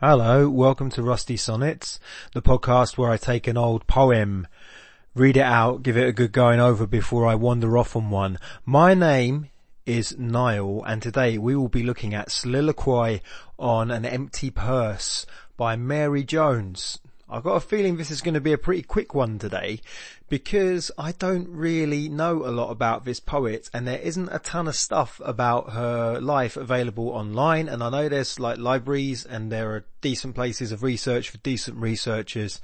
Hello, welcome to Rusty Sonnets, the podcast where I take an old poem, read it out, give it a good going over before I wander off on one. My name is Niall and today we will be looking at Soliloquy on an Empty Purse by Mary Jones. I've got a feeling this is going to be a pretty quick one today because I don't really know a lot about this poet and there isn't a ton of stuff about her life available online and I know there's like libraries and there are decent places of research for decent researchers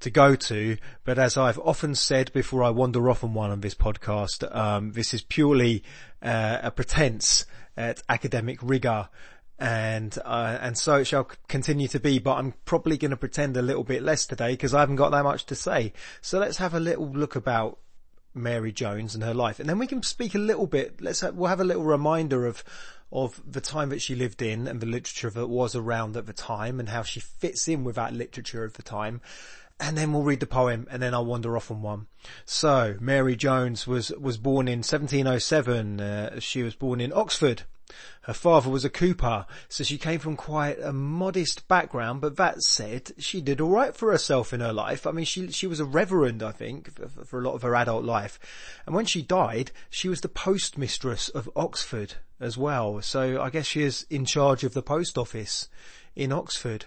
to go to, but as I've often said before I wander off on one on this podcast, um, this is purely uh, a pretense at academic rigor and uh, and so it shall continue to be. But I'm probably going to pretend a little bit less today because I haven't got that much to say. So let's have a little look about Mary Jones and her life, and then we can speak a little bit. Let's have, we'll have a little reminder of of the time that she lived in and the literature that was around at the time and how she fits in with that literature of the time. And then we'll read the poem and then I'll wander off on one. So, Mary Jones was, was born in 1707. Uh, she was born in Oxford her father was a cooper, so she came from quite a modest background, but that said, she did alright for herself in her life. I mean, she, she was a reverend, I think, for, for, a lot of her adult life. And when she died, she was the postmistress of Oxford as well. So I guess she is in charge of the post office in Oxford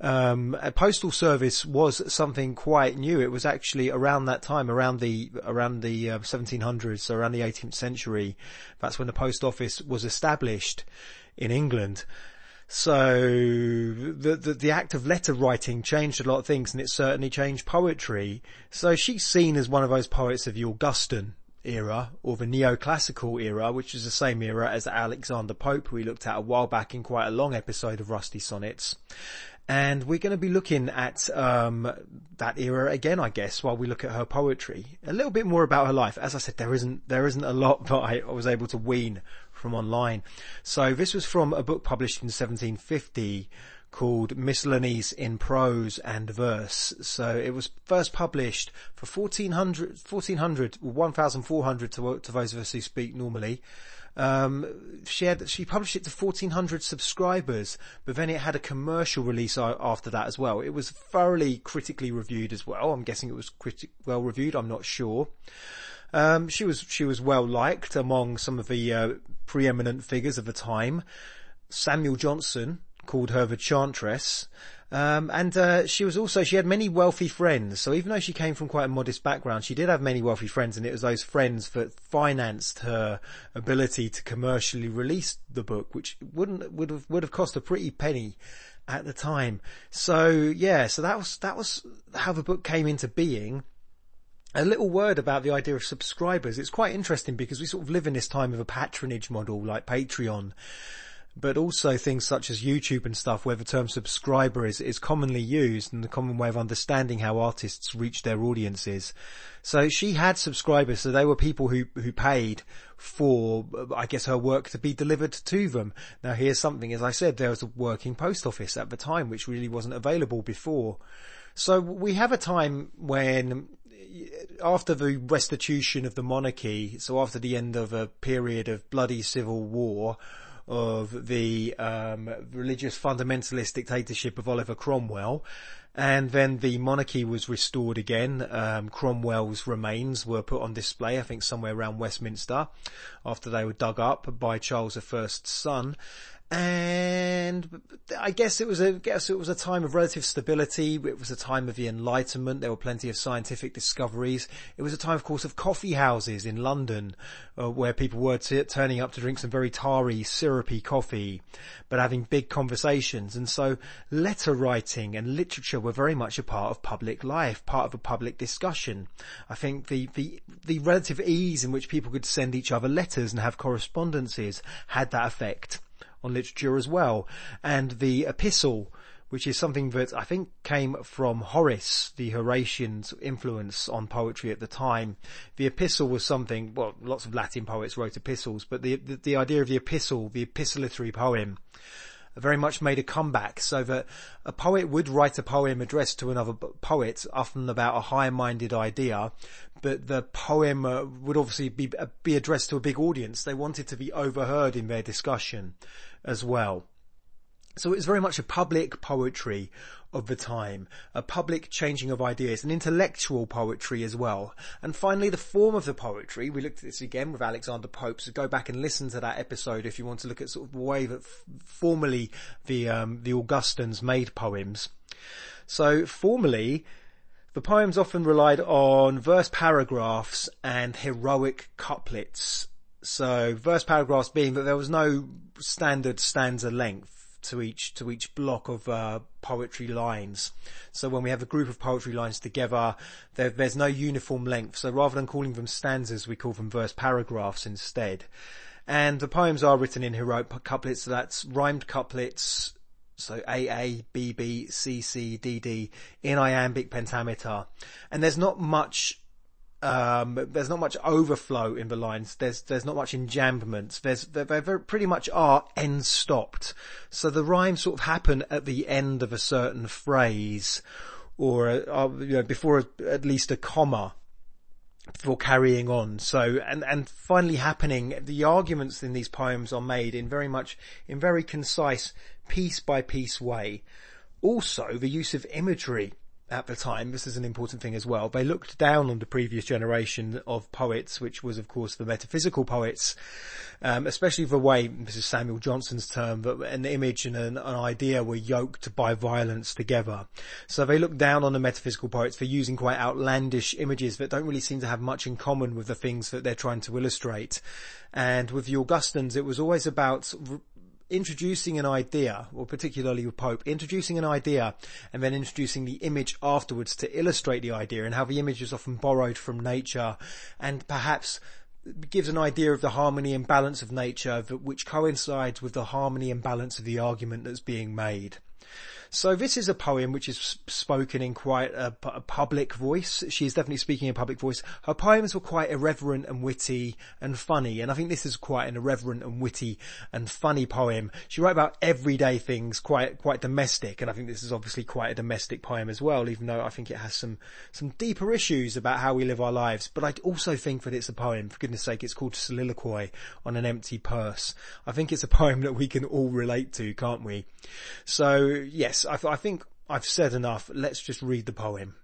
um, a postal service was something quite new. It was actually around that time, around the around the uh, 1700s, so around the 18th century. That's when the post office was established in England. So the, the, the act of letter writing changed a lot of things, and it certainly changed poetry. So she's seen as one of those poets of the Augustan era or the neoclassical era, which is the same era as Alexander Pope, we looked at a while back in quite a long episode of Rusty Sonnets and we're going to be looking at um, that era again, I guess, while we look at her poetry. A little bit more about her life. As I said, there isn't there isn't a lot that I was able to wean from online. So this was from a book published in 1750 called Miscellanies in Prose and Verse. So it was first published for 1400, 1400 1400 to, to those of us who speak normally. Um, she had, she published it to 1400 subscribers, but then it had a commercial release after that as well. It was thoroughly critically reviewed as well. I'm guessing it was criti- well reviewed. I'm not sure. Um, she was, she was well liked among some of the, uh, preeminent figures of the time. Samuel Johnson called her the Chantress. Um, and uh, she was also she had many wealthy friends. So even though she came from quite a modest background, she did have many wealthy friends, and it was those friends that financed her ability to commercially release the book, which wouldn't would have would have cost a pretty penny at the time. So yeah, so that was that was how the book came into being. A little word about the idea of subscribers. It's quite interesting because we sort of live in this time of a patronage model like Patreon but also things such as YouTube and stuff where the term subscriber is, is commonly used and the common way of understanding how artists reach their audiences. So she had subscribers, so they were people who, who paid for, I guess, her work to be delivered to them. Now here's something, as I said, there was a working post office at the time, which really wasn't available before. So we have a time when after the restitution of the monarchy, so after the end of a period of bloody civil war, of the um, religious fundamentalist dictatorship of Oliver Cromwell. And then the monarchy was restored again. Um, Cromwell's remains were put on display, I think somewhere around Westminster, after they were dug up by Charles I's son and I guess it was a guess it was a time of relative stability. It was a time of the Enlightenment. There were plenty of scientific discoveries. It was a time, of course, of coffee houses in London, uh, where people were t- turning up to drink some very tarry, syrupy coffee, but having big conversations. And so, letter writing and literature were very much a part of public life, part of a public discussion. I think the the the relative ease in which people could send each other letters and have correspondences had that effect on literature as well. And the epistle, which is something that I think came from Horace, the Horatian's influence on poetry at the time. The epistle was something, well, lots of Latin poets wrote epistles, but the, the, the idea of the epistle, the epistolatory poem, very much made a comeback so that a poet would write a poem addressed to another poet, often about a high-minded idea, but the poem uh, would obviously be, uh, be addressed to a big audience. They wanted to be overheard in their discussion as well. So it was very much a public poetry of the time, a public changing of ideas, an intellectual poetry as well. And finally, the form of the poetry, we looked at this again with Alexander Pope, so go back and listen to that episode if you want to look at sort of the way that f- formally the, um, the Augustans made poems. So formally, the poems often relied on verse paragraphs and heroic couplets. So verse paragraphs being that there was no standard stanza length to each to each block of uh, poetry lines. So when we have a group of poetry lines together, there, there's no uniform length. So rather than calling them stanzas, we call them verse paragraphs instead. And the poems are written in heroic couplets. So that's rhymed couplets. So A A B B C C D D in iambic pentameter, and there's not much um, there's not much overflow in the lines. There's there's not much enjambment. There's they pretty much are end stopped. So the rhymes sort of happen at the end of a certain phrase, or uh, you know before a, at least a comma before carrying on. So, and, and finally happening, the arguments in these poems are made in very much, in very concise, piece by piece way. Also, the use of imagery at the time, this is an important thing as well, they looked down on the previous generation of poets, which was of course the metaphysical poets, um, especially the way, this is Samuel Johnson's term, that an image and an, an, idea were yoked by violence together. So they looked down on the metaphysical poets for using quite outlandish images that don't really seem to have much in common with the things that they're trying to illustrate. And with the Augustans, it was always about introducing an idea, or particularly with Pope, introducing an idea and then introducing the image afterwards to illustrate the idea and how the image is often borrowed from nature and perhaps gives an idea of the harmony and balance of nature which coincides with the harmony and balance of the argument that's being made. So this is a poem which is spoken in quite a, a public voice. She is definitely speaking in public voice. Her poems were quite irreverent and witty and funny, and I think this is quite an irreverent and witty and funny poem. She wrote about everyday things, quite quite domestic, and I think this is obviously quite a domestic poem as well, even though I think it has some some deeper issues about how we live our lives. But I also think that it's a poem. For goodness sake, it's called Soliloquy on an Empty Purse. I think it's a poem that we can all relate to, can't we? So yes, yes, I, I think I've said enough. Let's just read the poem.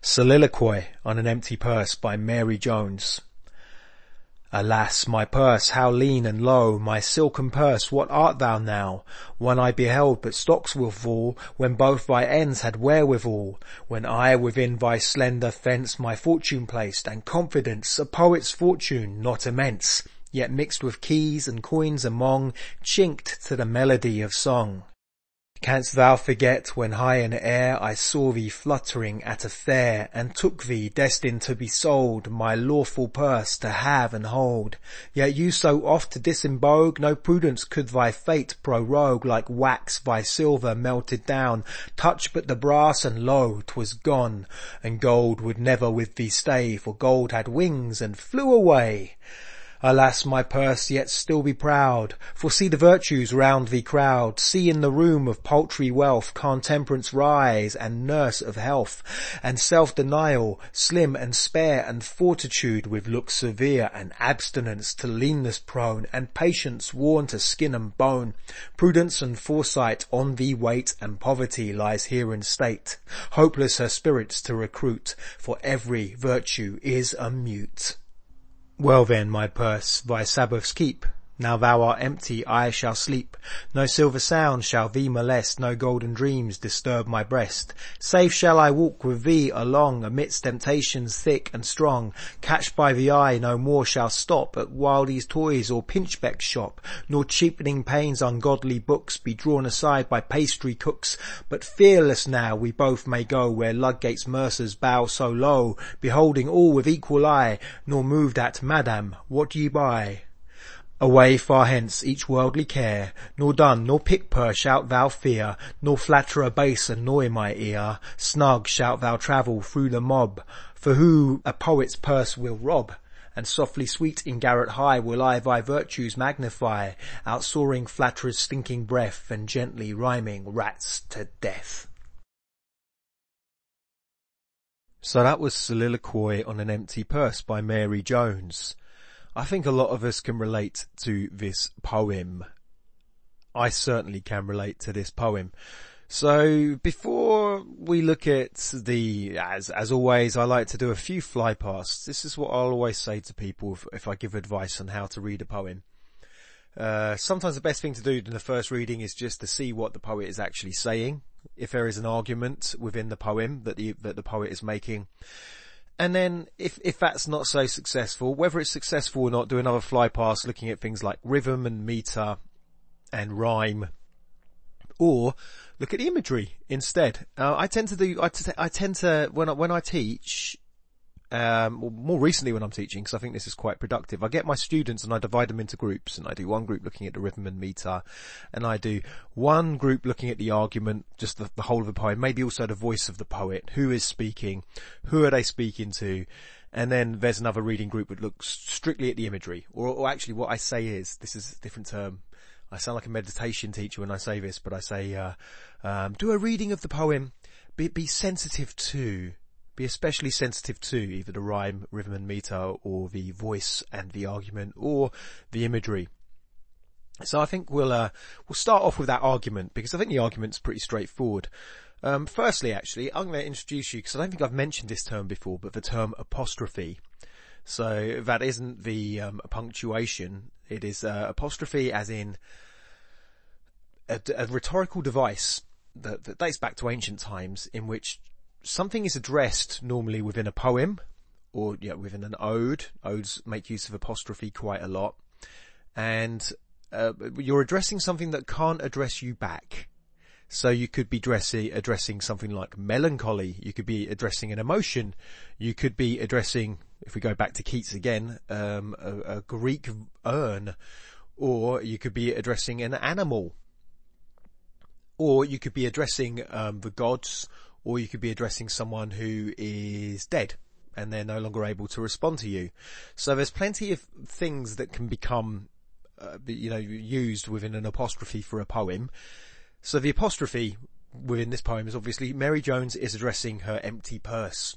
Soliloquy on an Empty Purse by Mary Jones. Alas, my purse, how lean and low, my silken purse, what art thou now? One I beheld, but stocks will fall, when both thy ends had wherewithal, when I within thy slender fence my fortune placed, and confidence, a poet's fortune, not immense, yet mixed with keys and coins among, chinked to the melody of song. Canst thou forget when high in air I saw thee fluttering at a fair, And took thee, destined to be sold, My lawful purse to have and hold? Yet you so oft to disembogue, No prudence could thy fate prorogue, Like wax thy silver melted down, Touch but the brass and lo, 'twas gone, And gold would never with thee stay, For gold had wings and flew away. Alas, my purse, yet still be proud, for see the virtues round thee crowd, see in the room of paltry wealth, calm temperance rise, and nurse of health, and self-denial, slim and spare, and fortitude with looks severe, and abstinence to leanness prone, and patience worn to skin and bone, prudence and foresight on thee wait, and poverty lies here in state, hopeless her spirits to recruit, for every virtue is a mute. Well then, my purse, thy Sabbaths keep, now thou art empty, I shall sleep. No silver sound shall thee molest, no golden dreams disturb my breast. Safe shall I walk with thee along, amidst temptations thick and strong. Catched by the eye, no more shall stop at Wildey's toys or Pinchbeck's shop, nor cheapening pains ungodly books be drawn aside by pastry cooks. But fearless now we both may go where Ludgate's mercers bow so low, beholding all with equal eye, nor moved at, Madam, what ye buy? Away far hence each worldly care, Nor dun nor pick-purse shalt thou fear, Nor flatterer base annoy my ear, Snug shalt thou travel through the mob, For who a poet's purse will rob? And softly sweet in garret high will I thy virtues magnify, Outsoaring flatterer's stinking breath, And gently rhyming rats to death. So that was Soliloquy on an Empty Purse by Mary Jones. I think a lot of us can relate to this poem. I certainly can relate to this poem. So before we look at the, as, as always, I like to do a few fly pasts. This is what I'll always say to people if, if I give advice on how to read a poem. Uh, sometimes the best thing to do in the first reading is just to see what the poet is actually saying. If there is an argument within the poem that the, that the poet is making. And then if, if that's not so successful, whether it's successful or not, do another fly past looking at things like rhythm and meter and rhyme or look at imagery instead. Uh, I tend to do, I, t- I tend to, when I, when I teach, um, more recently when I'm teaching, because I think this is quite productive, I get my students and I divide them into groups and I do one group looking at the rhythm and meter and I do one group looking at the argument, just the, the whole of the poem, maybe also the voice of the poet, who is speaking, who are they speaking to, and then there's another reading group that looks strictly at the imagery, or, or actually what I say is, this is a different term, I sound like a meditation teacher when I say this, but I say, uh, um, do a reading of the poem. Be, be sensitive to, be especially sensitive to either the rhyme, rhythm and meter, or the voice and the argument, or the imagery. So I think we'll uh, we'll start off with that argument because I think the argument's pretty straightforward. Um, firstly, actually, I'm going to introduce you because I don't think I've mentioned this term before, but the term apostrophe. So that isn't the um, punctuation. It is uh, apostrophe as in a, a rhetorical device that, that dates back to ancient times in which something is addressed normally within a poem or within an ode. Odes make use of apostrophe quite a lot. And uh, you're addressing something that can't address you back. So you could be dressing, addressing something like melancholy. You could be addressing an emotion. You could be addressing, if we go back to Keats again, um, a, a, Greek urn, or you could be addressing an animal, or you could be addressing um, the gods, or you could be addressing someone who is dead and they're no longer able to respond to you. So there's plenty of things that can become, uh, you know, used within an apostrophe for a poem. So the apostrophe within this poem is obviously Mary Jones is addressing her empty purse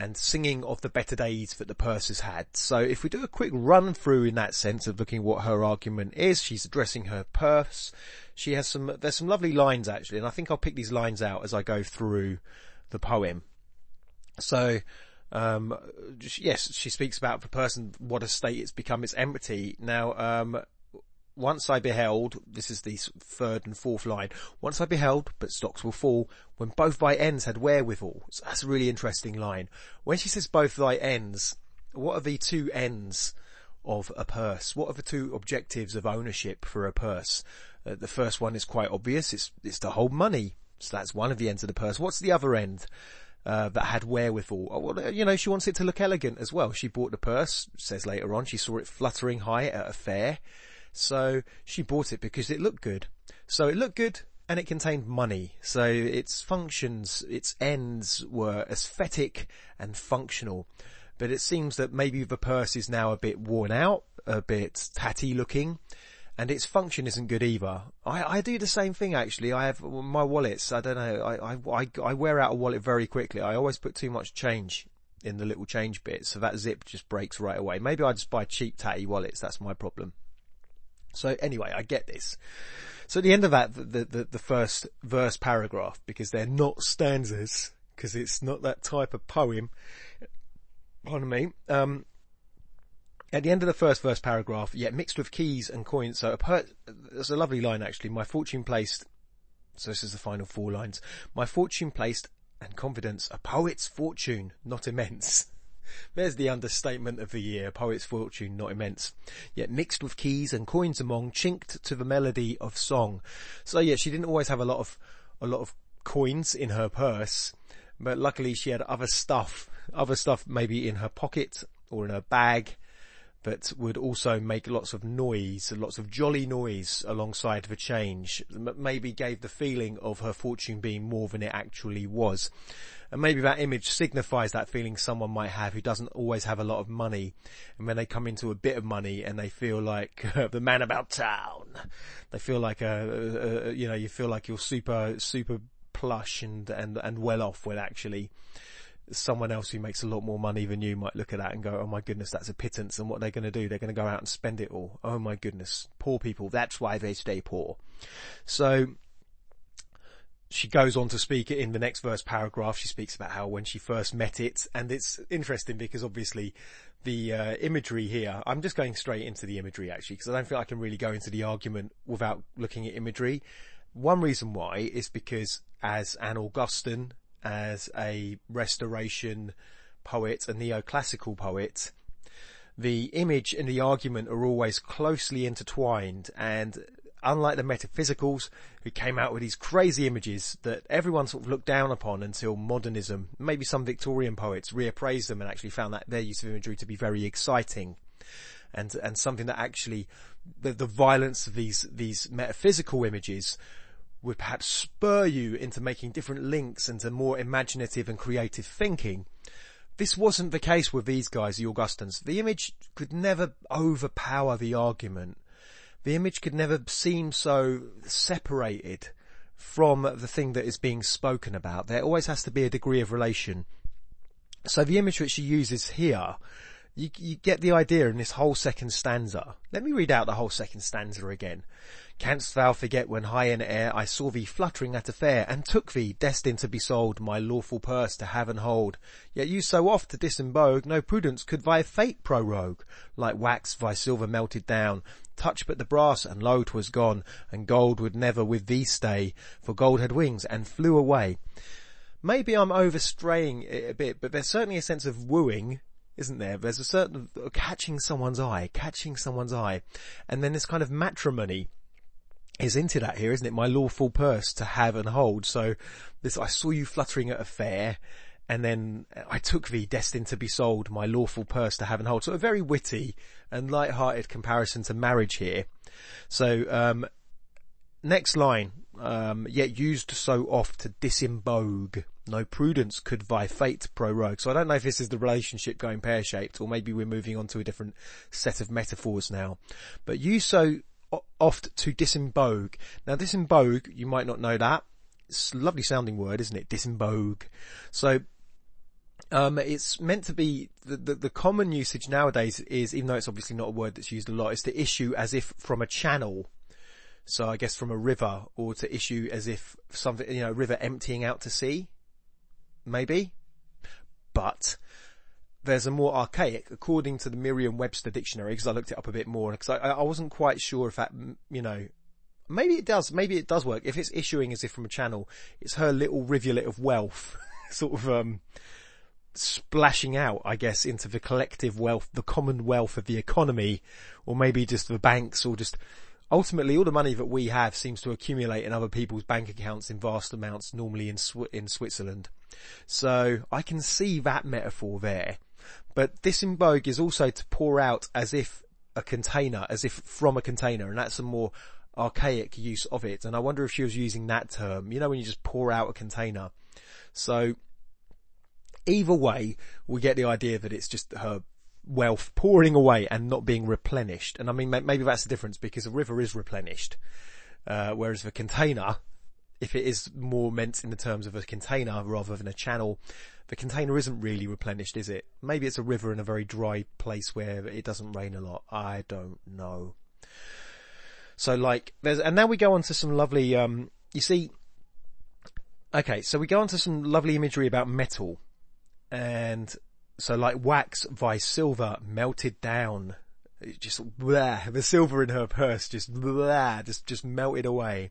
and singing of the better days that the purse has had. So if we do a quick run through in that sense of looking what her argument is, she's addressing her purse. She has some, there's some lovely lines actually, and I think I'll pick these lines out as I go through the poem. So, um, yes, she speaks about the person, what a state it's become, it's empty. Now, um, once I beheld, this is the third and fourth line, once I beheld, but stocks will fall, when both thy ends had wherewithal. So that's a really interesting line. When she says both thy ends, what are the two ends of a purse? What are the two objectives of ownership for a purse? Uh, the first one is quite obvious. It's, it's to hold money. So that's one of the ends of the purse. What's the other end? Uh, that had wherewithal. Oh, well, you know, she wants it to look elegant as well. She bought the purse, says later on, she saw it fluttering high at a fair. So she bought it because it looked good. So it looked good and it contained money. So its functions, its ends were aesthetic and functional. But it seems that maybe the purse is now a bit worn out, a bit tatty looking, and its function isn't good either. I, I do the same thing actually. I have my wallets. I don't know. I, I, I wear out a wallet very quickly. I always put too much change in the little change bit, so that zip just breaks right away. Maybe I just buy cheap tatty wallets. That's my problem. So anyway, I get this. So at the end of that, the, the, the first verse paragraph, because they're not stanzas, because it's not that type of poem, pardon me, um, at the end of the first verse paragraph, yet mixed with keys and coins, so a per- there's a lovely line actually, my fortune placed, so this is the final four lines, my fortune placed and confidence, a poet's fortune, not immense. There's the understatement of the year, poet's fortune not immense, yet mixed with keys and coins among, chinked to the melody of song. So yeah, she didn't always have a lot of, a lot of coins in her purse, but luckily she had other stuff, other stuff maybe in her pocket or in her bag, that would also make lots of noise, lots of jolly noise alongside the change. Maybe gave the feeling of her fortune being more than it actually was. And maybe that image signifies that feeling someone might have who doesn't always have a lot of money. And when they come into a bit of money and they feel like the man about town, they feel like a, a, a, you know, you feel like you're super, super plush and, and, and well off when actually someone else who makes a lot more money than you might look at that and go, oh my goodness, that's a pittance. And what they're going to do, they're going to go out and spend it all. Oh my goodness, poor people. That's why they stay poor. So she goes on to speak in the next verse paragraph. She speaks about how when she first met it, and it's interesting because obviously the uh, imagery here. I'm just going straight into the imagery actually because I don't feel I can really go into the argument without looking at imagery. One reason why is because as an Augustan, as a restoration poet, a neoclassical poet, the image and the argument are always closely intertwined and unlike the metaphysicals who came out with these crazy images that everyone sort of looked down upon until modernism, maybe some Victorian poets reappraised them and actually found that their use of imagery to be very exciting. And, and something that actually the, the violence of these, these metaphysical images would perhaps spur you into making different links and to more imaginative and creative thinking. This wasn't the case with these guys, the Augustans. The image could never overpower the argument. The image could never seem so separated from the thing that is being spoken about. There always has to be a degree of relation. So the image which she uses here you, you get the idea in this whole second stanza. Let me read out the whole second stanza again. Canst thou forget when high in air I saw thee fluttering at a fair, and took thee, destined to be sold, my lawful purse to have and hold? Yet you so oft to disembogue, no prudence could thy fate prorogue. Like wax thy silver melted down, touch but the brass, and lo 'twas gone, and gold would never with thee stay, for gold had wings and flew away. Maybe I'm overstraying it a bit, but there's certainly a sense of wooing isn't there? There's a certain catching someone's eye, catching someone's eye, and then this kind of matrimony is into that here, isn't it? My lawful purse to have and hold. So this, I saw you fluttering at a fair, and then I took thee destined to be sold, my lawful purse to have and hold. So a very witty and light-hearted comparison to marriage here. So um, next line, um, yet used so oft to disembogue no prudence could vie fate prorogue. So I don't know if this is the relationship going pear-shaped or maybe we're moving on to a different set of metaphors now. But you so oft to disembogue. Now disembogue, you might not know that. It's a lovely sounding word, isn't it? Disembogue. So um, it's meant to be the, the, the common usage nowadays is, even though it's obviously not a word that's used a lot, is to issue as if from a channel. So I guess from a river, or to issue as if something, you know, river emptying out to sea maybe, but there's a more archaic, according to the Merriam-Webster dictionary, because I looked it up a bit more, because I, I wasn't quite sure if that, you know, maybe it does, maybe it does work. If it's issuing as if from a channel, it's her little rivulet of wealth, sort of, um, splashing out, I guess, into the collective wealth, the common wealth of the economy, or maybe just the banks, or just ultimately all the money that we have seems to accumulate in other people's bank accounts in vast amounts, normally in Sw- in Switzerland. So I can see that metaphor there. But this in disembogue is also to pour out as if a container, as if from a container, and that's a more archaic use of it. And I wonder if she was using that term, you know, when you just pour out a container. So either way, we get the idea that it's just her wealth pouring away and not being replenished. And I mean, maybe that's the difference because a river is replenished, uh, whereas the container, if it is more meant in the terms of a container rather than a channel, the container isn't really replenished, is it? Maybe it's a river in a very dry place where it doesn't rain a lot. I don't know. So like, there's, and now we go on to some lovely, um, you see, okay, so we go on to some lovely imagery about metal and so like wax by silver melted down. It just blah, the silver in her purse just blah, just just melted away.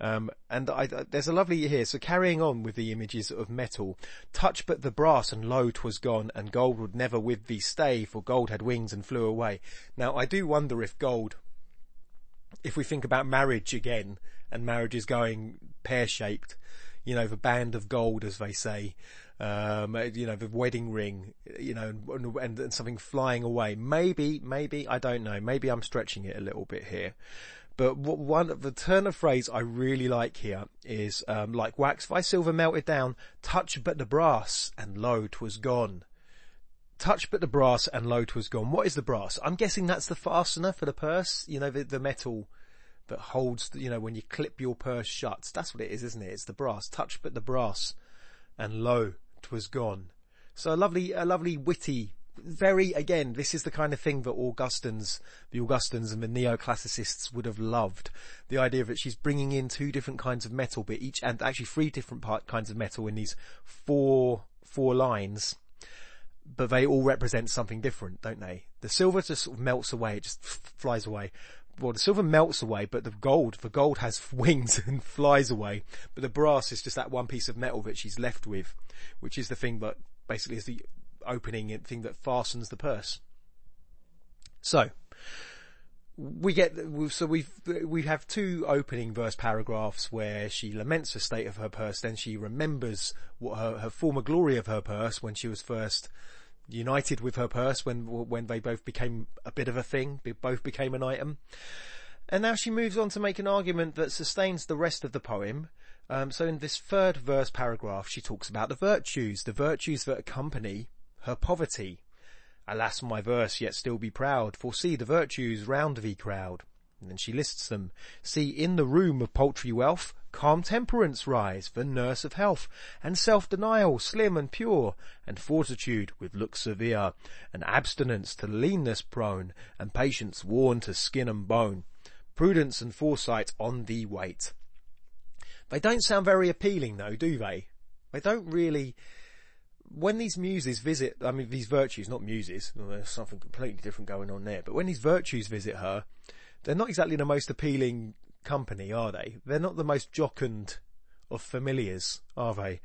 Um, and I, there's a lovely here. So carrying on with the images of metal, touch but the brass and lo 'twas gone, and gold would never with thee stay, for gold had wings and flew away. Now I do wonder if gold, if we think about marriage again, and marriage is going pear shaped, you know, the band of gold as they say, um, you know, the wedding ring, you know, and, and, and, something flying away. Maybe, maybe, I don't know. Maybe I'm stretching it a little bit here. But what, one, of the turn of phrase I really like here is, um, like wax by silver melted down, touch but the brass, and lo, 'twas gone. Touch but the brass, and lo, 'twas gone. What is the brass? I'm guessing that's the fastener for the purse, you know, the, the metal that holds, the, you know, when you clip your purse shut. That's what it is, isn't it? It's the brass. Touch but the brass, and lo, was gone. So a lovely, a lovely witty, very, again, this is the kind of thing that Augustans, the Augustans and the neoclassicists would have loved. The idea that she's bringing in two different kinds of metal, but each, and actually three different part, kinds of metal in these four, four lines but they all represent something different, don't they? The silver just sort of melts away, it just f- flies away. Well, the silver melts away, but the gold, the gold has wings and flies away. But the brass is just that one piece of metal that she's left with, which is the thing that basically is the opening thing that fastens the purse. So, we get so we've we have two opening verse paragraphs where she laments the state of her purse then she remembers what her, her former glory of her purse when she was first united with her purse when when they both became a bit of a thing both became an item. And now she moves on to make an argument that sustains the rest of the poem. Um, so in this third verse paragraph she talks about the virtues the virtues that accompany her poverty. Alas my verse, yet still be proud, for see the virtues round thee crowd. And she lists them. See, in the room of paltry wealth, calm temperance rise, the nurse of health, and self-denial slim and pure, and fortitude with look severe, and abstinence to leanness prone, and patience worn to skin and bone, prudence and foresight on thee wait. They don't sound very appealing though, do they? They don't really, when these muses visit, I mean these virtues, not muses, well, there's something completely different going on there, but when these virtues visit her, they're not exactly the most appealing company, are they? They're not the most jocund of familiars, are they?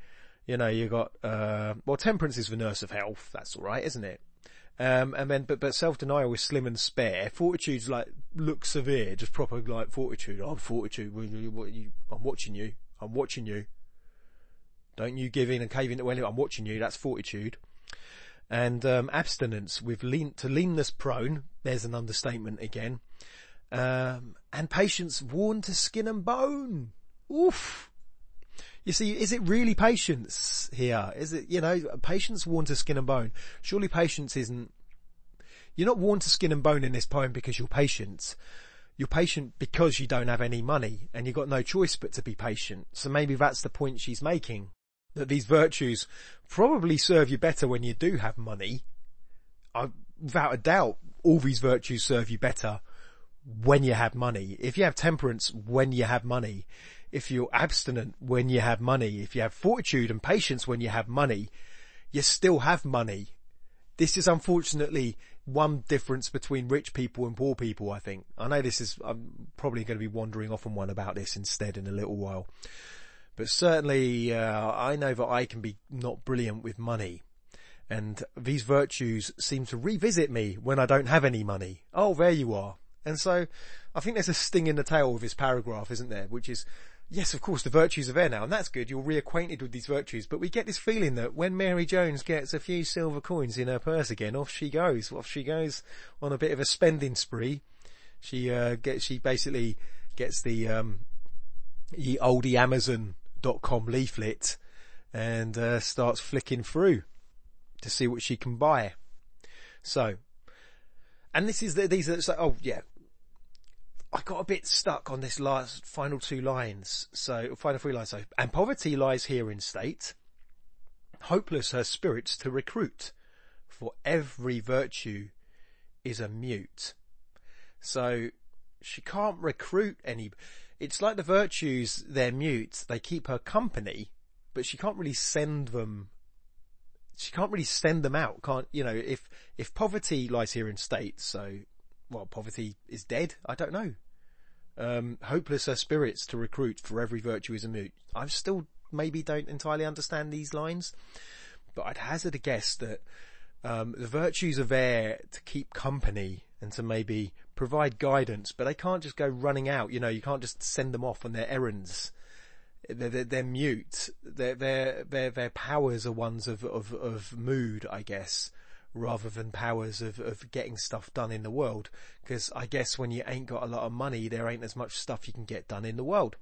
You know, you got, uh, well temperance is the nurse of health, that's alright, isn't it? Um, and then, but, but self-denial is slim and spare. Fortitude's like, look severe, just proper like fortitude. I'm fortitude, I'm watching you, I'm watching you. Don't you give in and cave in to anyone. I'm watching you. That's fortitude. And um, abstinence with lean to leanness prone. There's an understatement again. Um, and patience worn to skin and bone. Oof. You see, is it really patience here? Is it, you know, patience worn to skin and bone? Surely patience isn't, you're not worn to skin and bone in this poem because you're patient. You're patient because you don't have any money and you've got no choice but to be patient. So maybe that's the point she's making that these virtues probably serve you better when you do have money. I, without a doubt, all these virtues serve you better when you have money. If you have temperance when you have money, if you're abstinent when you have money, if you have fortitude and patience when you have money, you still have money. This is unfortunately one difference between rich people and poor people, I think. I know this is, I'm probably going to be wandering off on one about this instead in a little while. But certainly, uh, I know that I can be not brilliant with money. And these virtues seem to revisit me when I don't have any money. Oh, there you are. And so I think there's a sting in the tail of this paragraph, isn't there? Which is, yes, of course, the virtues are there now, and that's good. You're reacquainted with these virtues, but we get this feeling that when Mary Jones gets a few silver coins in her purse again, off she goes. Off she goes on a bit of a spending spree. She, uh, gets, she basically gets the, um, the oldie Amazon com leaflet and uh, starts flicking through to see what she can buy. So, and this is the, these are so, oh yeah, I got a bit stuck on this last final two lines. So final three lines. So, and poverty lies here in state, hopeless her spirits to recruit, for every virtue is a mute. So she can't recruit any it's like the virtues, they're mute, they keep her company, but she can't really send them, she can't really send them out, can't, you know, if, if poverty lies here in state, so, well, poverty is dead, I don't know. Um, hopeless her spirits to recruit for every virtue is a mute. I still maybe don't entirely understand these lines, but I'd hazard a guess that, um, the virtues are there to keep company and to maybe provide guidance, but they can't just go running out. You know, you can't just send them off on their errands. They're, they're, they're mute. Their, their, their, their powers are ones of, of, of mood, I guess, rather than powers of, of getting stuff done in the world. Cause I guess when you ain't got a lot of money, there ain't as much stuff you can get done in the world.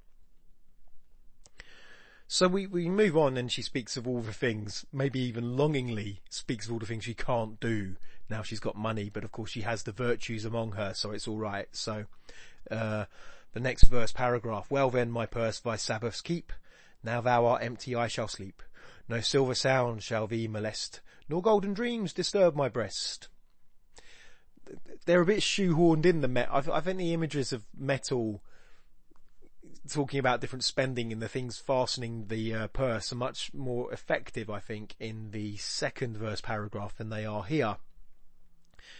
So we, we move on and she speaks of all the things, maybe even longingly speaks of all the things she can't do now she's got money, but of course she has the virtues among her, so it's alright. So, uh, the next verse paragraph, well then my purse thy Sabbaths keep, now thou art empty I shall sleep. No silver sound shall thee molest, nor golden dreams disturb my breast. They're a bit shoehorned in the met. I think the images of metal talking about different spending and the things fastening the uh, purse are much more effective, I think, in the second verse paragraph than they are here.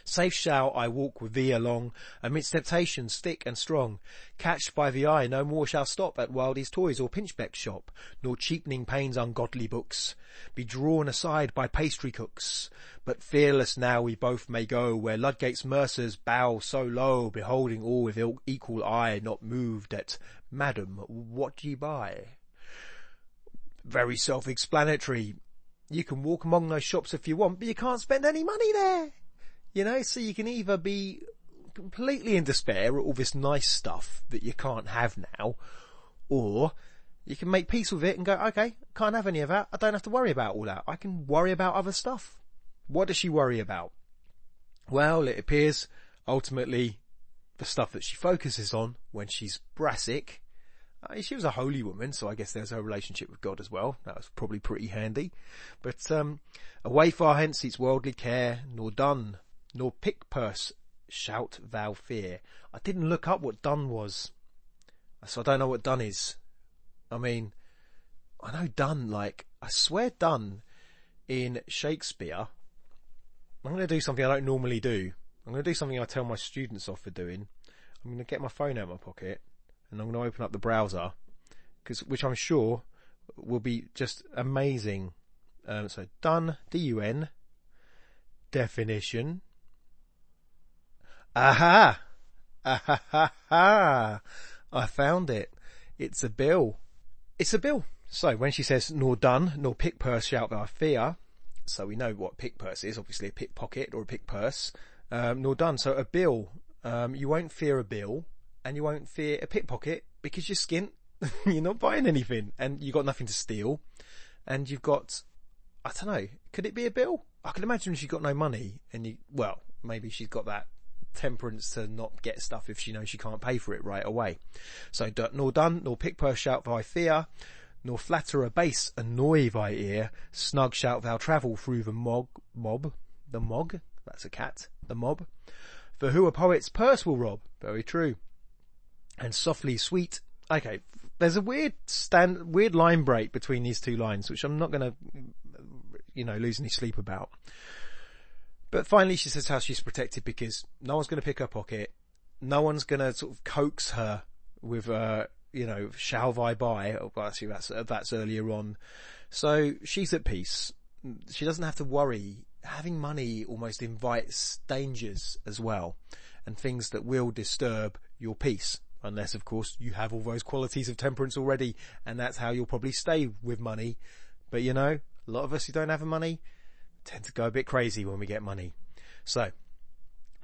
Safe shall I walk with thee along, amidst temptations thick and strong. Catched by the eye, no more shall stop at Wildey's toys or Pinchbeck's shop, nor cheapening pains ungodly books, be drawn aside by pastry cooks. But fearless now we both may go, where Ludgate's mercers bow so low, beholding all with equal eye, not moved at, Madam, what ye buy? Very self-explanatory. You can walk among those shops if you want, but you can't spend any money there. You know, so you can either be completely in despair at all this nice stuff that you can't have now, or you can make peace with it and go, okay, can't have any of that. I don't have to worry about all that. I can worry about other stuff. What does she worry about? Well, it appears ultimately the stuff that she focuses on when she's brassic. Uh, she was a holy woman, so I guess there's her relationship with God as well. That was probably pretty handy. But um, away far hence eats worldly care, nor dun nor pick purse shout thou fear. I didn't look up what dun was. So I don't know what dun is. I mean, I know done, like, I swear done in Shakespeare. I'm going to do something I don't normally do. I'm going to do something I tell my students off for doing. I'm going to get my phone out of my pocket and I'm going to open up the browser, cause, which I'm sure will be just amazing. Um, so dun, D-U-N, definition, Aha! Aha ha ha! I found it. It's a bill. It's a bill. So when she says nor dun, nor pick purse shout thou fear, so we know what pick purse is, obviously a pickpocket or a pick purse, um, nor dun. So a bill, um, you won't fear a bill and you won't fear a pickpocket because you're skint. you're not buying anything and you've got nothing to steal and you've got, I don't know, could it be a bill? I can imagine if she's got no money and you, well, maybe she's got that temperance to not get stuff if she knows she can't pay for it right away. So nor dun, nor pick purse shout thy fear, nor flatter a base annoy thy ear, snug shout thou travel through the mog, mob, the mog, that's a cat, the mob. For who a poet's purse will rob, very true. And softly sweet, okay, there's a weird stand, weird line break between these two lines, which I'm not gonna, you know, lose any sleep about. But finally she says how she's protected because no one's going to pick her pocket. No one's going to sort of coax her with, uh, you know, shall I buy? Oh, actually that's, that's earlier on. So she's at peace. She doesn't have to worry. Having money almost invites dangers as well and things that will disturb your peace. Unless of course you have all those qualities of temperance already and that's how you'll probably stay with money. But you know, a lot of us who don't have money, tend to go a bit crazy when we get money. So,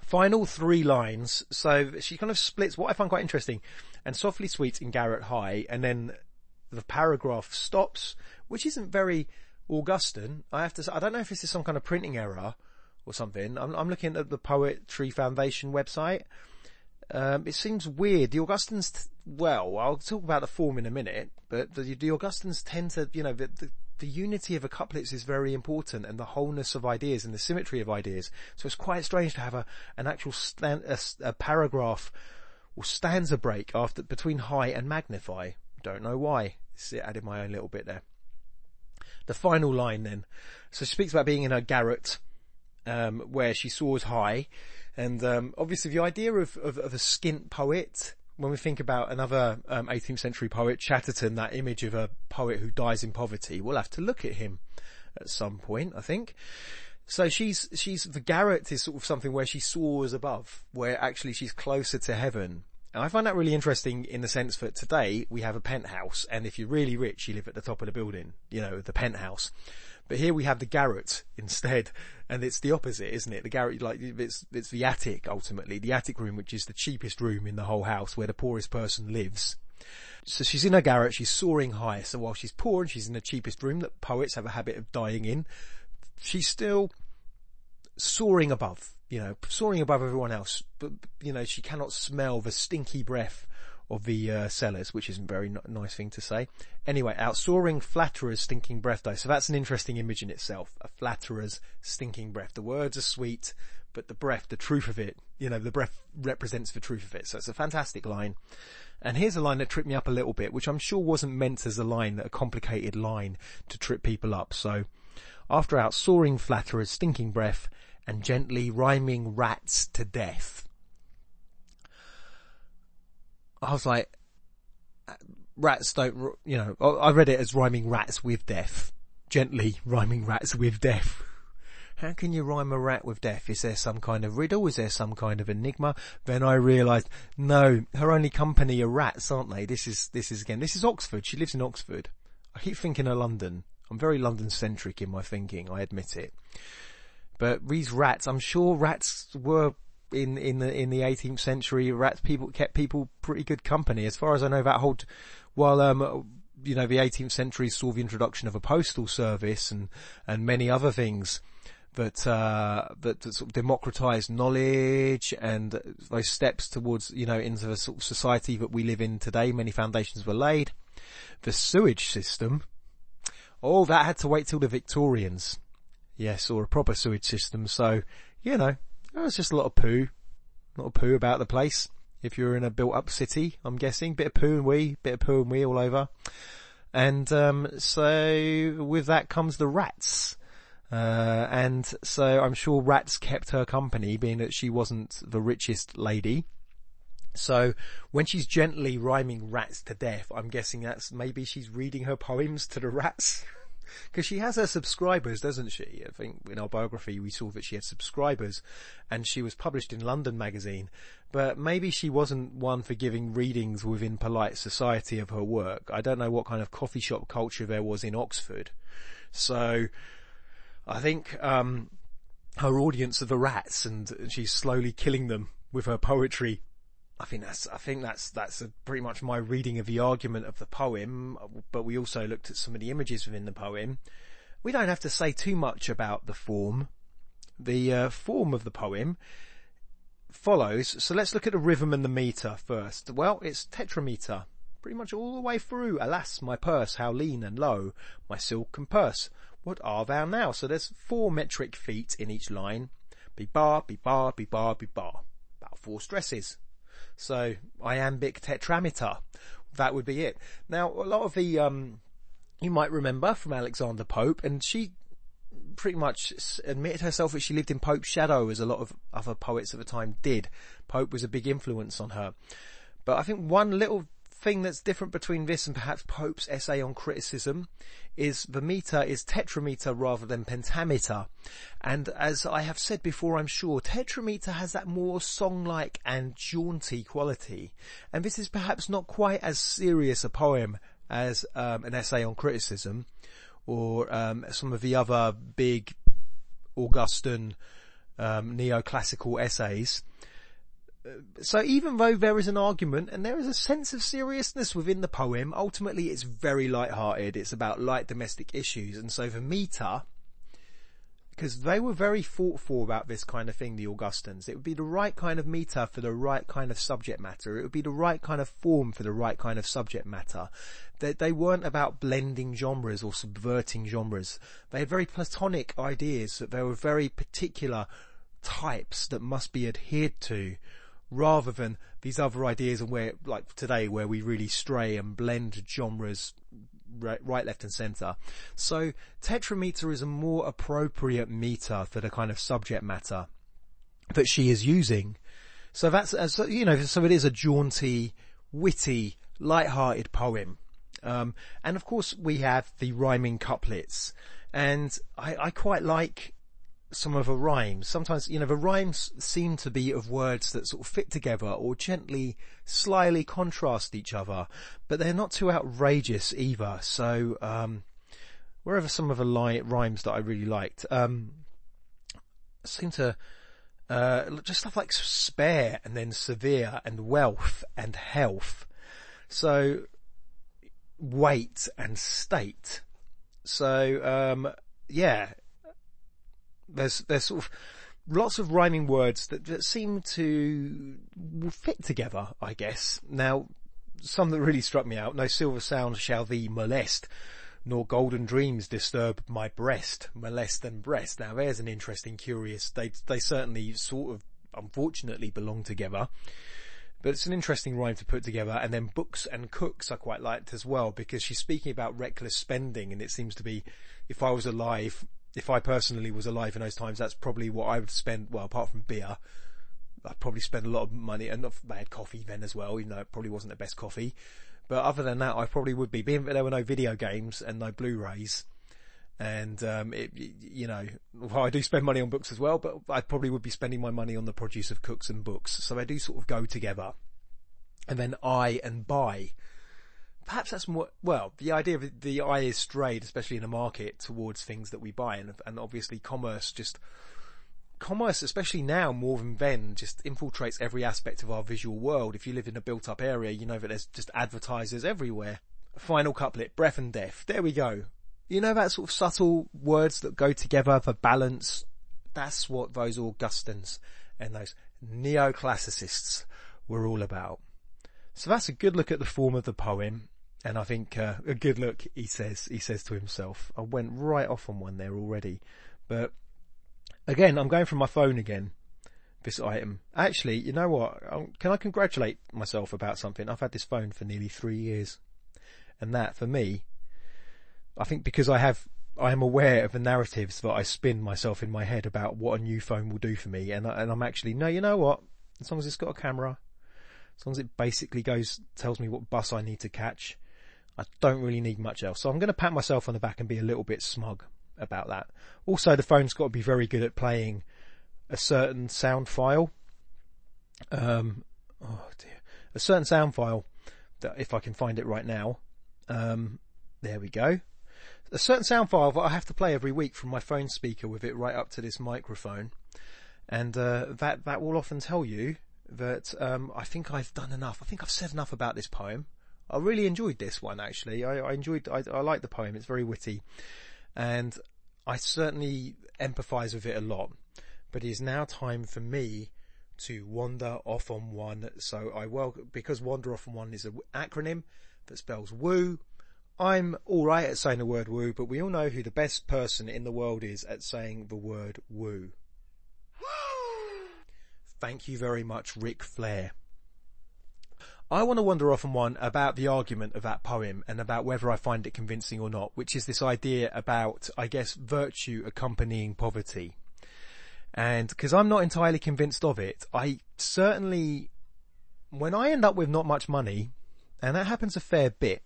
final three lines. So she kind of splits what I find quite interesting and softly sweet in garret High and then the paragraph stops, which isn't very Augustan. I have to say, I don't know if this is some kind of printing error or something. I'm, I'm looking at the Poetry Foundation website. Um, it seems weird. The Augustans, well, I'll talk about the form in a minute, but the, the Augustans tend to, you know, the, the, the unity of a couplets is very important and the wholeness of ideas and the symmetry of ideas. So it's quite strange to have a, an actual stand, a, a paragraph or stanza break after, between high and magnify. Don't know why. See, added my own little bit there. The final line then. So she speaks about being in her garret, um, where she soars high. And, um, obviously the idea of, of, of a skint poet, when we think about another um, 18th century poet, Chatterton, that image of a poet who dies in poverty, we'll have to look at him at some point, I think. So she's, she's, the garret is sort of something where she soars above, where actually she's closer to heaven. And I find that really interesting in the sense that today we have a penthouse and if you're really rich, you live at the top of the building, you know, the penthouse. But here we have the garret instead, and it's the opposite, isn't it? The garret, like, it's, it's the attic ultimately, the attic room, which is the cheapest room in the whole house where the poorest person lives. So she's in her garret, she's soaring high. So while she's poor and she's in the cheapest room that poets have a habit of dying in, she's still soaring above, you know, soaring above everyone else. But, you know, she cannot smell the stinky breath of the uh, sellers, which isn't very n- nice thing to say. Anyway, outsoaring flatterers stinking breath though. So that's an interesting image in itself. A flatterer's stinking breath. The words are sweet, but the breath, the truth of it, you know, the breath represents the truth of it. So it's a fantastic line. And here's a line that tripped me up a little bit, which I'm sure wasn't meant as a line, that a complicated line to trip people up. So after outsoaring flatterers stinking breath and gently rhyming rats to death. I was like, rats don't, you know, I read it as rhyming rats with death. Gently rhyming rats with death. How can you rhyme a rat with death? Is there some kind of riddle? Is there some kind of enigma? Then I realised, no, her only company are rats, aren't they? This is, this is again, this is Oxford. She lives in Oxford. I keep thinking of London. I'm very London centric in my thinking, I admit it. But these rats, I'm sure rats were in in the in the 18th century. Rats people kept people pretty good company, as far as I know. That whole while um you know the 18th century saw the introduction of a postal service and and many other things that uh, that, that sort of democratized knowledge and those steps towards you know into the sort of society that we live in today. Many foundations were laid. The sewage system, oh, that had to wait till the Victorians. Yes, or a proper sewage system. So you know, there was just a lot of poo, a lot of poo about the place. If you're in a built-up city, I'm guessing, bit of poo and wee, bit of poo and wee all over. And um, so with that comes the rats. Uh, and so I'm sure rats kept her company, being that she wasn't the richest lady. So when she's gently rhyming rats to death, I'm guessing that's maybe she's reading her poems to the rats. Because she has her subscribers, doesn't she? I think in our biography we saw that she had subscribers and she was published in London magazine. But maybe she wasn't one for giving readings within polite society of her work. I don't know what kind of coffee shop culture there was in Oxford. So I think um, her audience are the rats, and she's slowly killing them with her poetry. I think that's I think that's that's a, pretty much my reading of the argument of the poem. But we also looked at some of the images within the poem. We don't have to say too much about the form. The uh, form of the poem follows. So let's look at the rhythm and the meter first. Well, it's tetrameter, pretty much all the way through. Alas, my purse, how lean and low, my silken purse. What are thou now? So there's four metric feet in each line. Be bar, be bar, be bar, be bar. About four stresses. So iambic tetrameter. That would be it. Now a lot of the, um, you might remember from Alexander Pope and she pretty much admitted herself that she lived in Pope's shadow as a lot of other poets of the time did. Pope was a big influence on her. But I think one little thing that's different between this and perhaps Pope's essay on criticism is the meter is tetrameter rather than pentameter. And as I have said before, I'm sure, tetrameter has that more song-like and jaunty quality. And this is perhaps not quite as serious a poem as um, an essay on criticism or um, some of the other big Augustan um, neoclassical essays so even though there is an argument and there is a sense of seriousness within the poem, ultimately it's very light-hearted. It's about light domestic issues. And so the meter, because they were very thoughtful about this kind of thing, the Augustans, it would be the right kind of meter for the right kind of subject matter. It would be the right kind of form for the right kind of subject matter. They, they weren't about blending genres or subverting genres. They had very platonic ideas that there were very particular types that must be adhered to rather than these other ideas and where, like today, where we really stray and blend genres right, left and center. So tetrameter is a more appropriate meter for the kind of subject matter that she is using. So that's, uh, you know, so it is a jaunty, witty, light-hearted poem. Um, and of course we have the rhyming couplets. And I, I quite like some of the rhymes. Sometimes, you know, the rhymes seem to be of words that sort of fit together or gently, slyly contrast each other, but they're not too outrageous either. So, um, wherever some of the li- rhymes that I really liked, um, seem to, uh, just stuff like spare and then severe and wealth and health. So, weight and state. So, um, yeah, there's there's sort of lots of rhyming words that, that seem to fit together, I guess. Now, some that really struck me out. No silver sound shall thee molest, nor golden dreams disturb my breast, molest and breast. Now there's an interesting, curious, they, they certainly sort of, unfortunately belong together. But it's an interesting rhyme to put together. And then books and cooks I quite liked as well because she's speaking about reckless spending and it seems to be, if I was alive, if I personally was alive in those times, that's probably what I would spend, well, apart from beer, I'd probably spend a lot of money and I had coffee then as well, even though it probably wasn't the best coffee. But other than that, I probably would be, being there were no video games and no Blu-rays. And, um, it, you know, well, I do spend money on books as well, but I probably would be spending my money on the produce of cooks and books. So they do sort of go together. And then I and buy. Perhaps that's more, well, the idea of the eye is strayed, especially in a market, towards things that we buy. And, and obviously commerce just, commerce, especially now more than then, just infiltrates every aspect of our visual world. If you live in a built up area, you know that there's just advertisers everywhere. Final couplet, breath and death. There we go. You know that sort of subtle words that go together for balance? That's what those Augustans and those neoclassicists were all about. So that's a good look at the form of the poem. And I think uh, a good look, he says, he says to himself. I went right off on one there already. But again, I'm going from my phone again. This item. Actually, you know what? Can I congratulate myself about something? I've had this phone for nearly three years. And that, for me, I think because I have, I am aware of the narratives that I spin myself in my head about what a new phone will do for me. And, I, and I'm actually, no, you know what? As long as it's got a camera, as long as it basically goes, tells me what bus I need to catch, I don't really need much else. So I'm going to pat myself on the back and be a little bit smug about that. Also, the phone's got to be very good at playing a certain sound file. Um, oh dear, a certain sound file that if I can find it right now, um, there we go a certain sound file that I have to play every week from my phone speaker with it right up to this microphone. And, uh, that, that will often tell you that, um, I think I've done enough. I think I've said enough about this poem. I really enjoyed this one actually. I, I enjoyed, I, I like the poem. It's very witty and I certainly empathize with it a lot, but it is now time for me to wander off on one. So I will, because wander off on one is an acronym that spells woo, I'm alright at saying the word woo, but we all know who the best person in the world is at saying the word woo. Thank you very much, Ric Flair. I want to wander off on one about the argument of that poem and about whether I find it convincing or not, which is this idea about, I guess, virtue accompanying poverty. And because I'm not entirely convinced of it, I certainly, when I end up with not much money, and that happens a fair bit,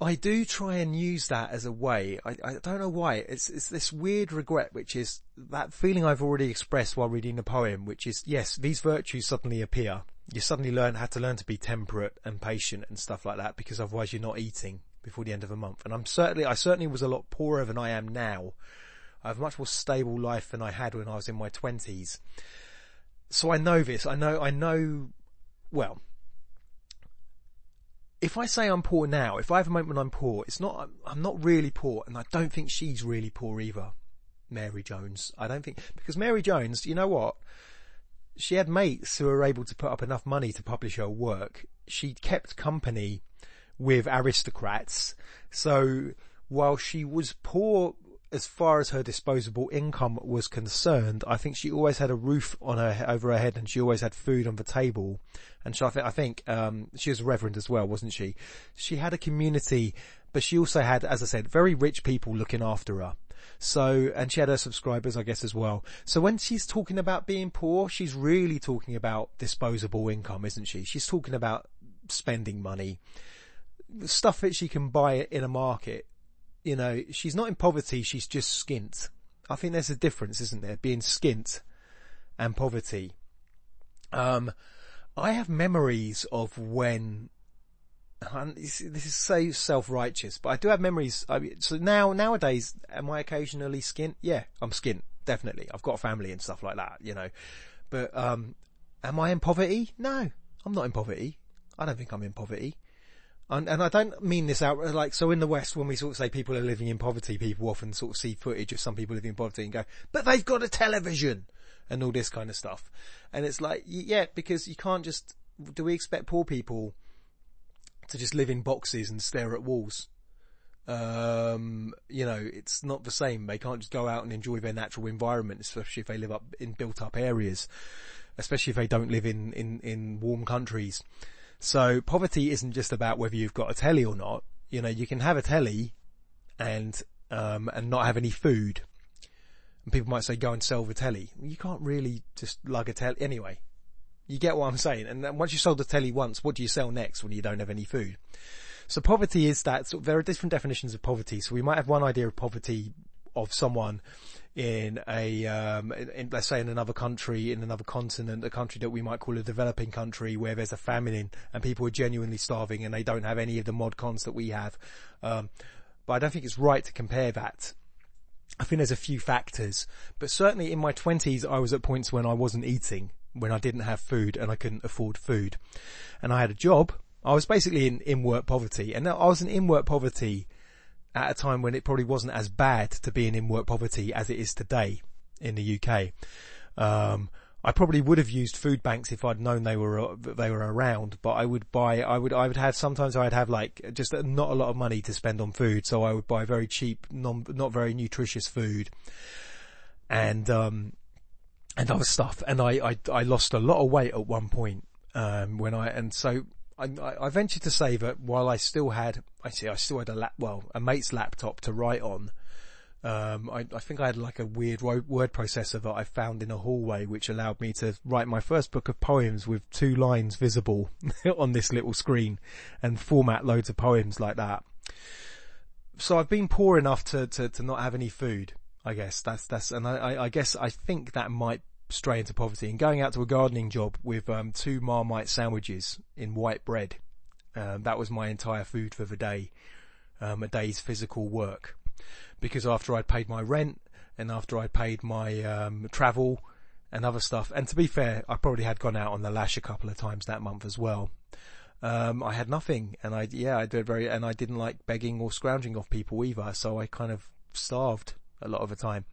I do try and use that as a way. I, I don't know why. It's, it's this weird regret, which is that feeling I've already expressed while reading the poem, which is, yes, these virtues suddenly appear. You suddenly learn how to learn to be temperate and patient and stuff like that because otherwise you're not eating before the end of a month. And I'm certainly, I certainly was a lot poorer than I am now. I have a much more stable life than I had when I was in my twenties. So I know this. I know, I know, well, if I say I'm poor now, if I have a moment when I'm poor, it's not, I'm not really poor and I don't think she's really poor either. Mary Jones. I don't think, because Mary Jones, you know what? She had mates who were able to put up enough money to publish her work. She kept company with aristocrats. So while she was poor as far as her disposable income was concerned, I think she always had a roof on her over her head, and she always had food on the table. And I think, I think um, she was a reverend as well, wasn't she? She had a community, but she also had, as I said, very rich people looking after her. So, and she had her subscribers, I guess, as well. So when she's talking about being poor, she's really talking about disposable income, isn't she? She's talking about spending money, stuff that she can buy in a market you know, she's not in poverty, she's just skint. I think there's a difference, isn't there? Being skint and poverty. Um, I have memories of when, this is so self-righteous, but I do have memories. I mean, so now, nowadays, am I occasionally skint? Yeah, I'm skint, definitely. I've got a family and stuff like that, you know. But, um, am I in poverty? No, I'm not in poverty. I don't think I'm in poverty. And, and I don't mean this out, like, so in the West, when we sort of say people are living in poverty, people often sort of see footage of some people living in poverty and go, but they've got a television and all this kind of stuff. And it's like, yeah, because you can't just, do we expect poor people to just live in boxes and stare at walls. Um, you know, it's not the same. They can't just go out and enjoy their natural environment, especially if they live up in built up areas, especially if they don't live in, in, in warm countries. So poverty isn't just about whether you've got a telly or not. You know, you can have a telly and, um, and not have any food. And people might say, go and sell the telly. You can't really just lug a telly. Anyway, you get what I'm saying. And then once you sold the telly once, what do you sell next when you don't have any food? So poverty is that, so there are different definitions of poverty. So we might have one idea of poverty of someone in a, um, in, in, let's say in another country, in another continent, a country that we might call a developing country where there's a famine in and people are genuinely starving and they don't have any of the mod cons that we have. Um, but I don't think it's right to compare that. I think there's a few factors, but certainly in my twenties, I was at points when I wasn't eating, when I didn't have food and I couldn't afford food. And I had a job I was basically in in work poverty, and I was in in work poverty at a time when it probably wasn't as bad to be in in work poverty as it is today in the UK. Um, I probably would have used food banks if I'd known they were they were around, but I would buy I would I would have sometimes I'd have like just not a lot of money to spend on food, so I would buy very cheap, non not very nutritious food, and um and other stuff, and I I, I lost a lot of weight at one point um when I and so I, I venture to say that while I still had, I see, I still had a lap, well, a mate's laptop to write on. Um, I, I, think I had like a weird word processor that I found in a hallway, which allowed me to write my first book of poems with two lines visible on this little screen and format loads of poems like that. So I've been poor enough to, to, to not have any food. I guess that's, that's, and I, I guess I think that might stray into poverty and going out to a gardening job with um, two Marmite sandwiches in white bread. Um, that was my entire food for the day, um, a day's physical work. Because after I'd paid my rent and after I'd paid my um, travel and other stuff, and to be fair, I probably had gone out on the lash a couple of times that month as well. Um, I had nothing, and I yeah I did very, and I didn't like begging or scrounging off people either, so I kind of starved a lot of the time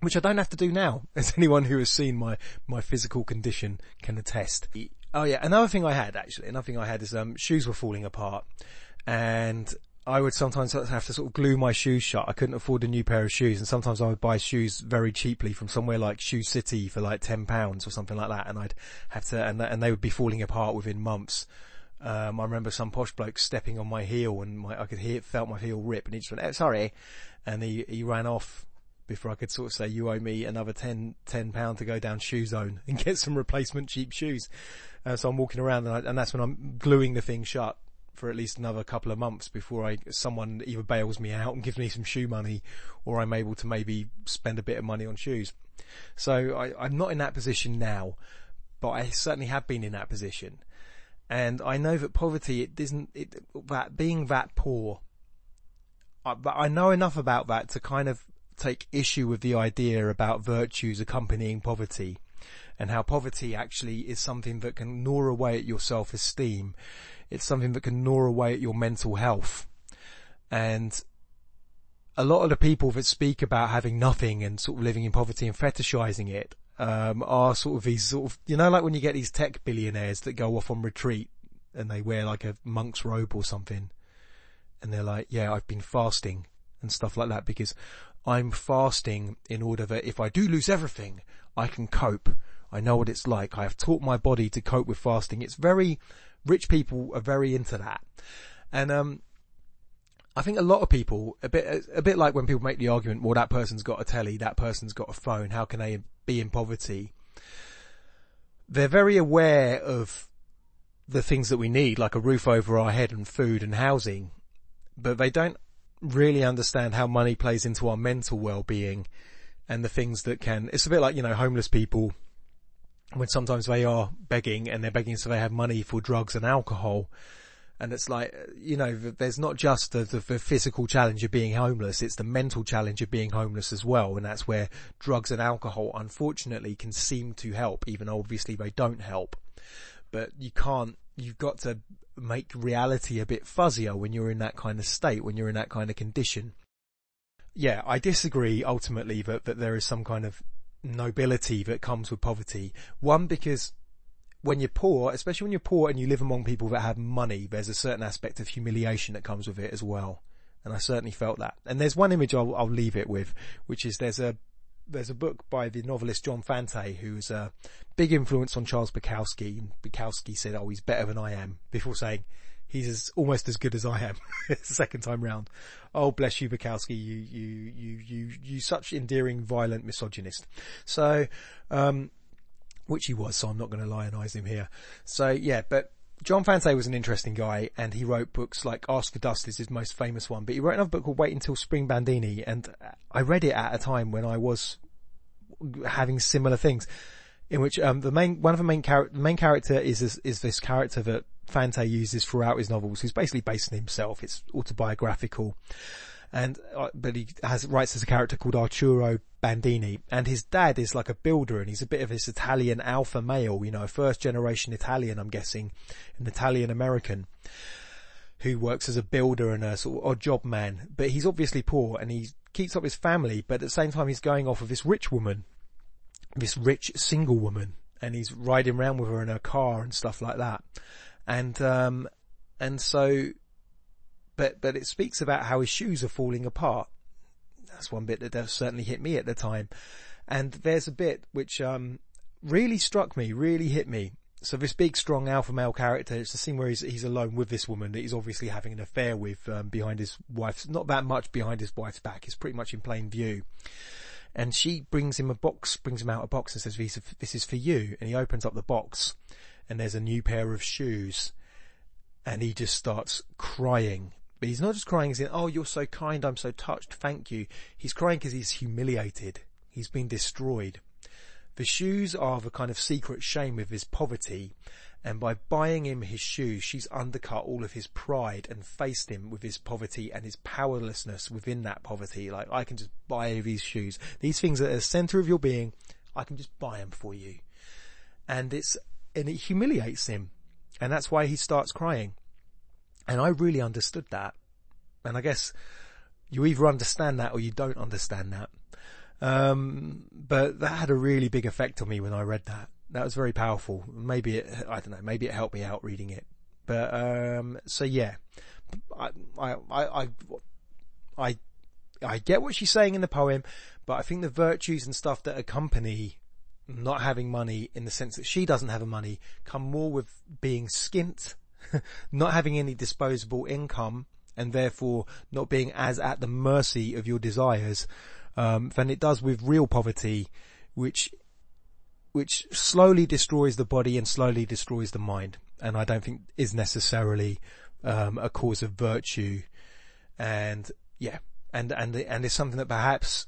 which I don't have to do now, as anyone who has seen my, my physical condition can attest. Oh yeah, another thing I had actually, another thing I had is, um, shoes were falling apart and I would sometimes have to sort of glue my shoes shut. I couldn't afford a new pair of shoes and sometimes I would buy shoes very cheaply from somewhere like Shoe City for like £10 or something like that and I'd have to, and, and they would be falling apart within months. Um, I remember some posh bloke stepping on my heel and my, I could hear, felt my heel rip and he just went, oh, sorry. And he, he ran off before I could sort of say you owe me another 10, 10 pound to go down shoe zone and get some replacement cheap shoes. Uh, so I'm walking around and, I, and, that's when I'm gluing the thing shut for at least another couple of months before I, someone either bails me out and gives me some shoe money or I'm able to maybe spend a bit of money on shoes. So I, I'm not in that position now, but I certainly have been in that position. And I know that poverty, it isn't, it, that being that poor, I, but I know enough about that to kind of take issue with the idea about virtues accompanying poverty and how poverty actually is something that can gnaw away at your self-esteem. It's something that can gnaw away at your mental health. And a lot of the people that speak about having nothing and sort of living in poverty and fetishizing it, um, are sort of these sort of, you know, like when you get these tech billionaires that go off on retreat and they wear like a monk's robe or something and they're like, yeah, I've been fasting and stuff like that because I'm fasting in order that if I do lose everything, I can cope. I know what it's like. I have taught my body to cope with fasting. It's very, rich people are very into that. And, um, I think a lot of people, a bit, a bit like when people make the argument, well, that person's got a telly, that person's got a phone, how can they be in poverty? They're very aware of the things that we need, like a roof over our head and food and housing, but they don't really understand how money plays into our mental well-being and the things that can, it's a bit like, you know, homeless people when sometimes they are begging and they're begging so they have money for drugs and alcohol. And it's like, you know, there's not just the, the, the, physical challenge of being homeless, it's the mental challenge of being homeless as well. And that's where drugs and alcohol, unfortunately, can seem to help, even though obviously they don't help. But you can't, you've got to make reality a bit fuzzier when you're in that kind of state, when you're in that kind of condition. Yeah, I disagree ultimately that, that there is some kind of nobility that comes with poverty. One, because when you're poor, especially when you're poor and you live among people that have money, there's a certain aspect of humiliation that comes with it as well. And I certainly felt that. And there's one image I'll, I'll leave it with, which is there's a, there's a book by the novelist John Fante, who's a big influence on Charles Bukowski. Bukowski said, oh, he's better than I am, before saying, he's as, almost as good as I am, second time round. Oh, bless you, Bukowski, you, you, you, you, you such endearing, violent misogynist. So, um, which he was, so I'm not going to lionize him here. So yeah, but John Fante was an interesting guy and he wrote books like Ask for Dust is his most famous one, but he wrote another book called Wait Until Spring Bandini and I read it at a time when I was having similar things in which um, the main one of the main character the main character is, is is this character that Fante uses throughout his novels who's basically based on himself. It's autobiographical and uh, but he has writes as a character called Arturo Bandini, and his dad is like a builder, and he's a bit of this Italian alpha male, you know, first generation Italian, I'm guessing, an Italian American, who works as a builder and a sort of odd job man, but he's obviously poor, and he keeps up his family, but at the same time he's going off of this rich woman, this rich single woman, and he's riding around with her in her car and stuff like that, and um, and so but, but it speaks about how his shoes are falling apart. That's one bit that certainly hit me at the time. And there's a bit which, um, really struck me, really hit me. So this big, strong alpha male character, it's the scene where he's, he's alone with this woman that he's obviously having an affair with, um, behind his wife's, not that much behind his wife's back, it's pretty much in plain view. And she brings him a box, brings him out a box and says, this is for you. And he opens up the box and there's a new pair of shoes and he just starts crying but he's not just crying as in, oh, you're so kind, I'm so touched, thank you. He's crying because he's humiliated. He's been destroyed. The shoes are the kind of secret shame of his poverty, and by buying him his shoes, she's undercut all of his pride and faced him with his poverty and his powerlessness within that poverty. Like, I can just buy these shoes. These things are at the center of your being. I can just buy them for you. And it's, and it humiliates him. And that's why he starts crying. And I really understood that. And I guess you either understand that or you don't understand that. Um, but that had a really big effect on me when I read that. That was very powerful. Maybe it, I don't know, maybe it helped me out reading it. But, um, so yeah, I, I, I, I, I get what she's saying in the poem, but I think the virtues and stuff that accompany not having money in the sense that she doesn't have money come more with being skint not having any disposable income and therefore not being as at the mercy of your desires um, than it does with real poverty, which which slowly destroys the body and slowly destroys the mind, and I don't think is necessarily um, a cause of virtue. And yeah, and and and it's something that perhaps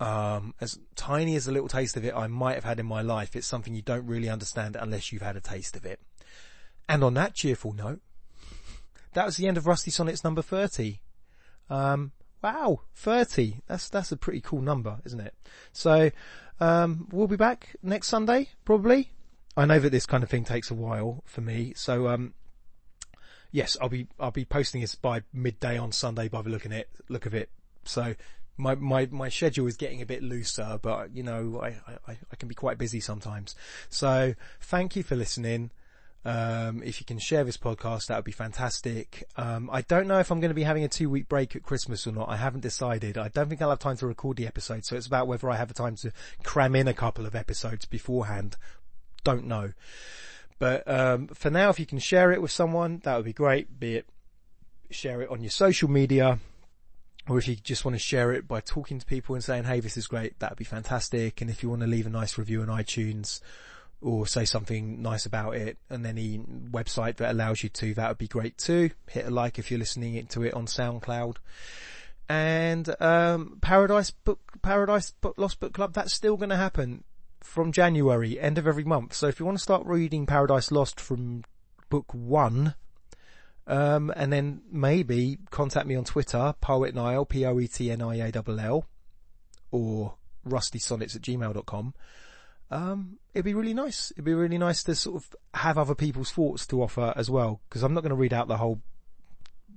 um, as tiny as a little taste of it I might have had in my life, it's something you don't really understand unless you've had a taste of it. And on that cheerful note, that was the end of Rusty Sonnets number 30. Um, wow, 30. That's, that's a pretty cool number, isn't it? So, um, we'll be back next Sunday, probably. I know that this kind of thing takes a while for me, so, um, yes, I'll be, I'll be posting this by midday on Sunday by the look of it, look of it. So, my, my, my schedule is getting a bit looser, but you know, I, I, I can be quite busy sometimes. So, thank you for listening. Um, if you can share this podcast, that would be fantastic. Um, I don't know if I'm going to be having a two week break at Christmas or not. I haven't decided. I don't think I'll have time to record the episode. So it's about whether I have the time to cram in a couple of episodes beforehand. Don't know. But, um, for now, if you can share it with someone, that would be great. Be it share it on your social media, or if you just want to share it by talking to people and saying, Hey, this is great. That would be fantastic. And if you want to leave a nice review on iTunes or say something nice about it and any website that allows you to, that would be great too. Hit a like if you're listening to it on SoundCloud. And, um, Paradise Book, Paradise Book, Lost Book Club, that's still going to happen from January, end of every month. So if you want to start reading Paradise Lost from book one, um, and then maybe contact me on Twitter, Poet Niall, P-O-E-T-N-I-A-L-L, or rustysonnets at gmail.com um, it'd be really nice. It'd be really nice to sort of have other people's thoughts to offer as well, because I'm not going to read out the whole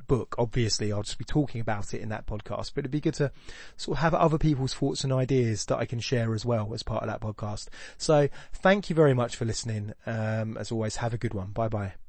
book. Obviously, I'll just be talking about it in that podcast, but it'd be good to sort of have other people's thoughts and ideas that I can share as well as part of that podcast. So thank you very much for listening. Um, as always, have a good one. Bye bye.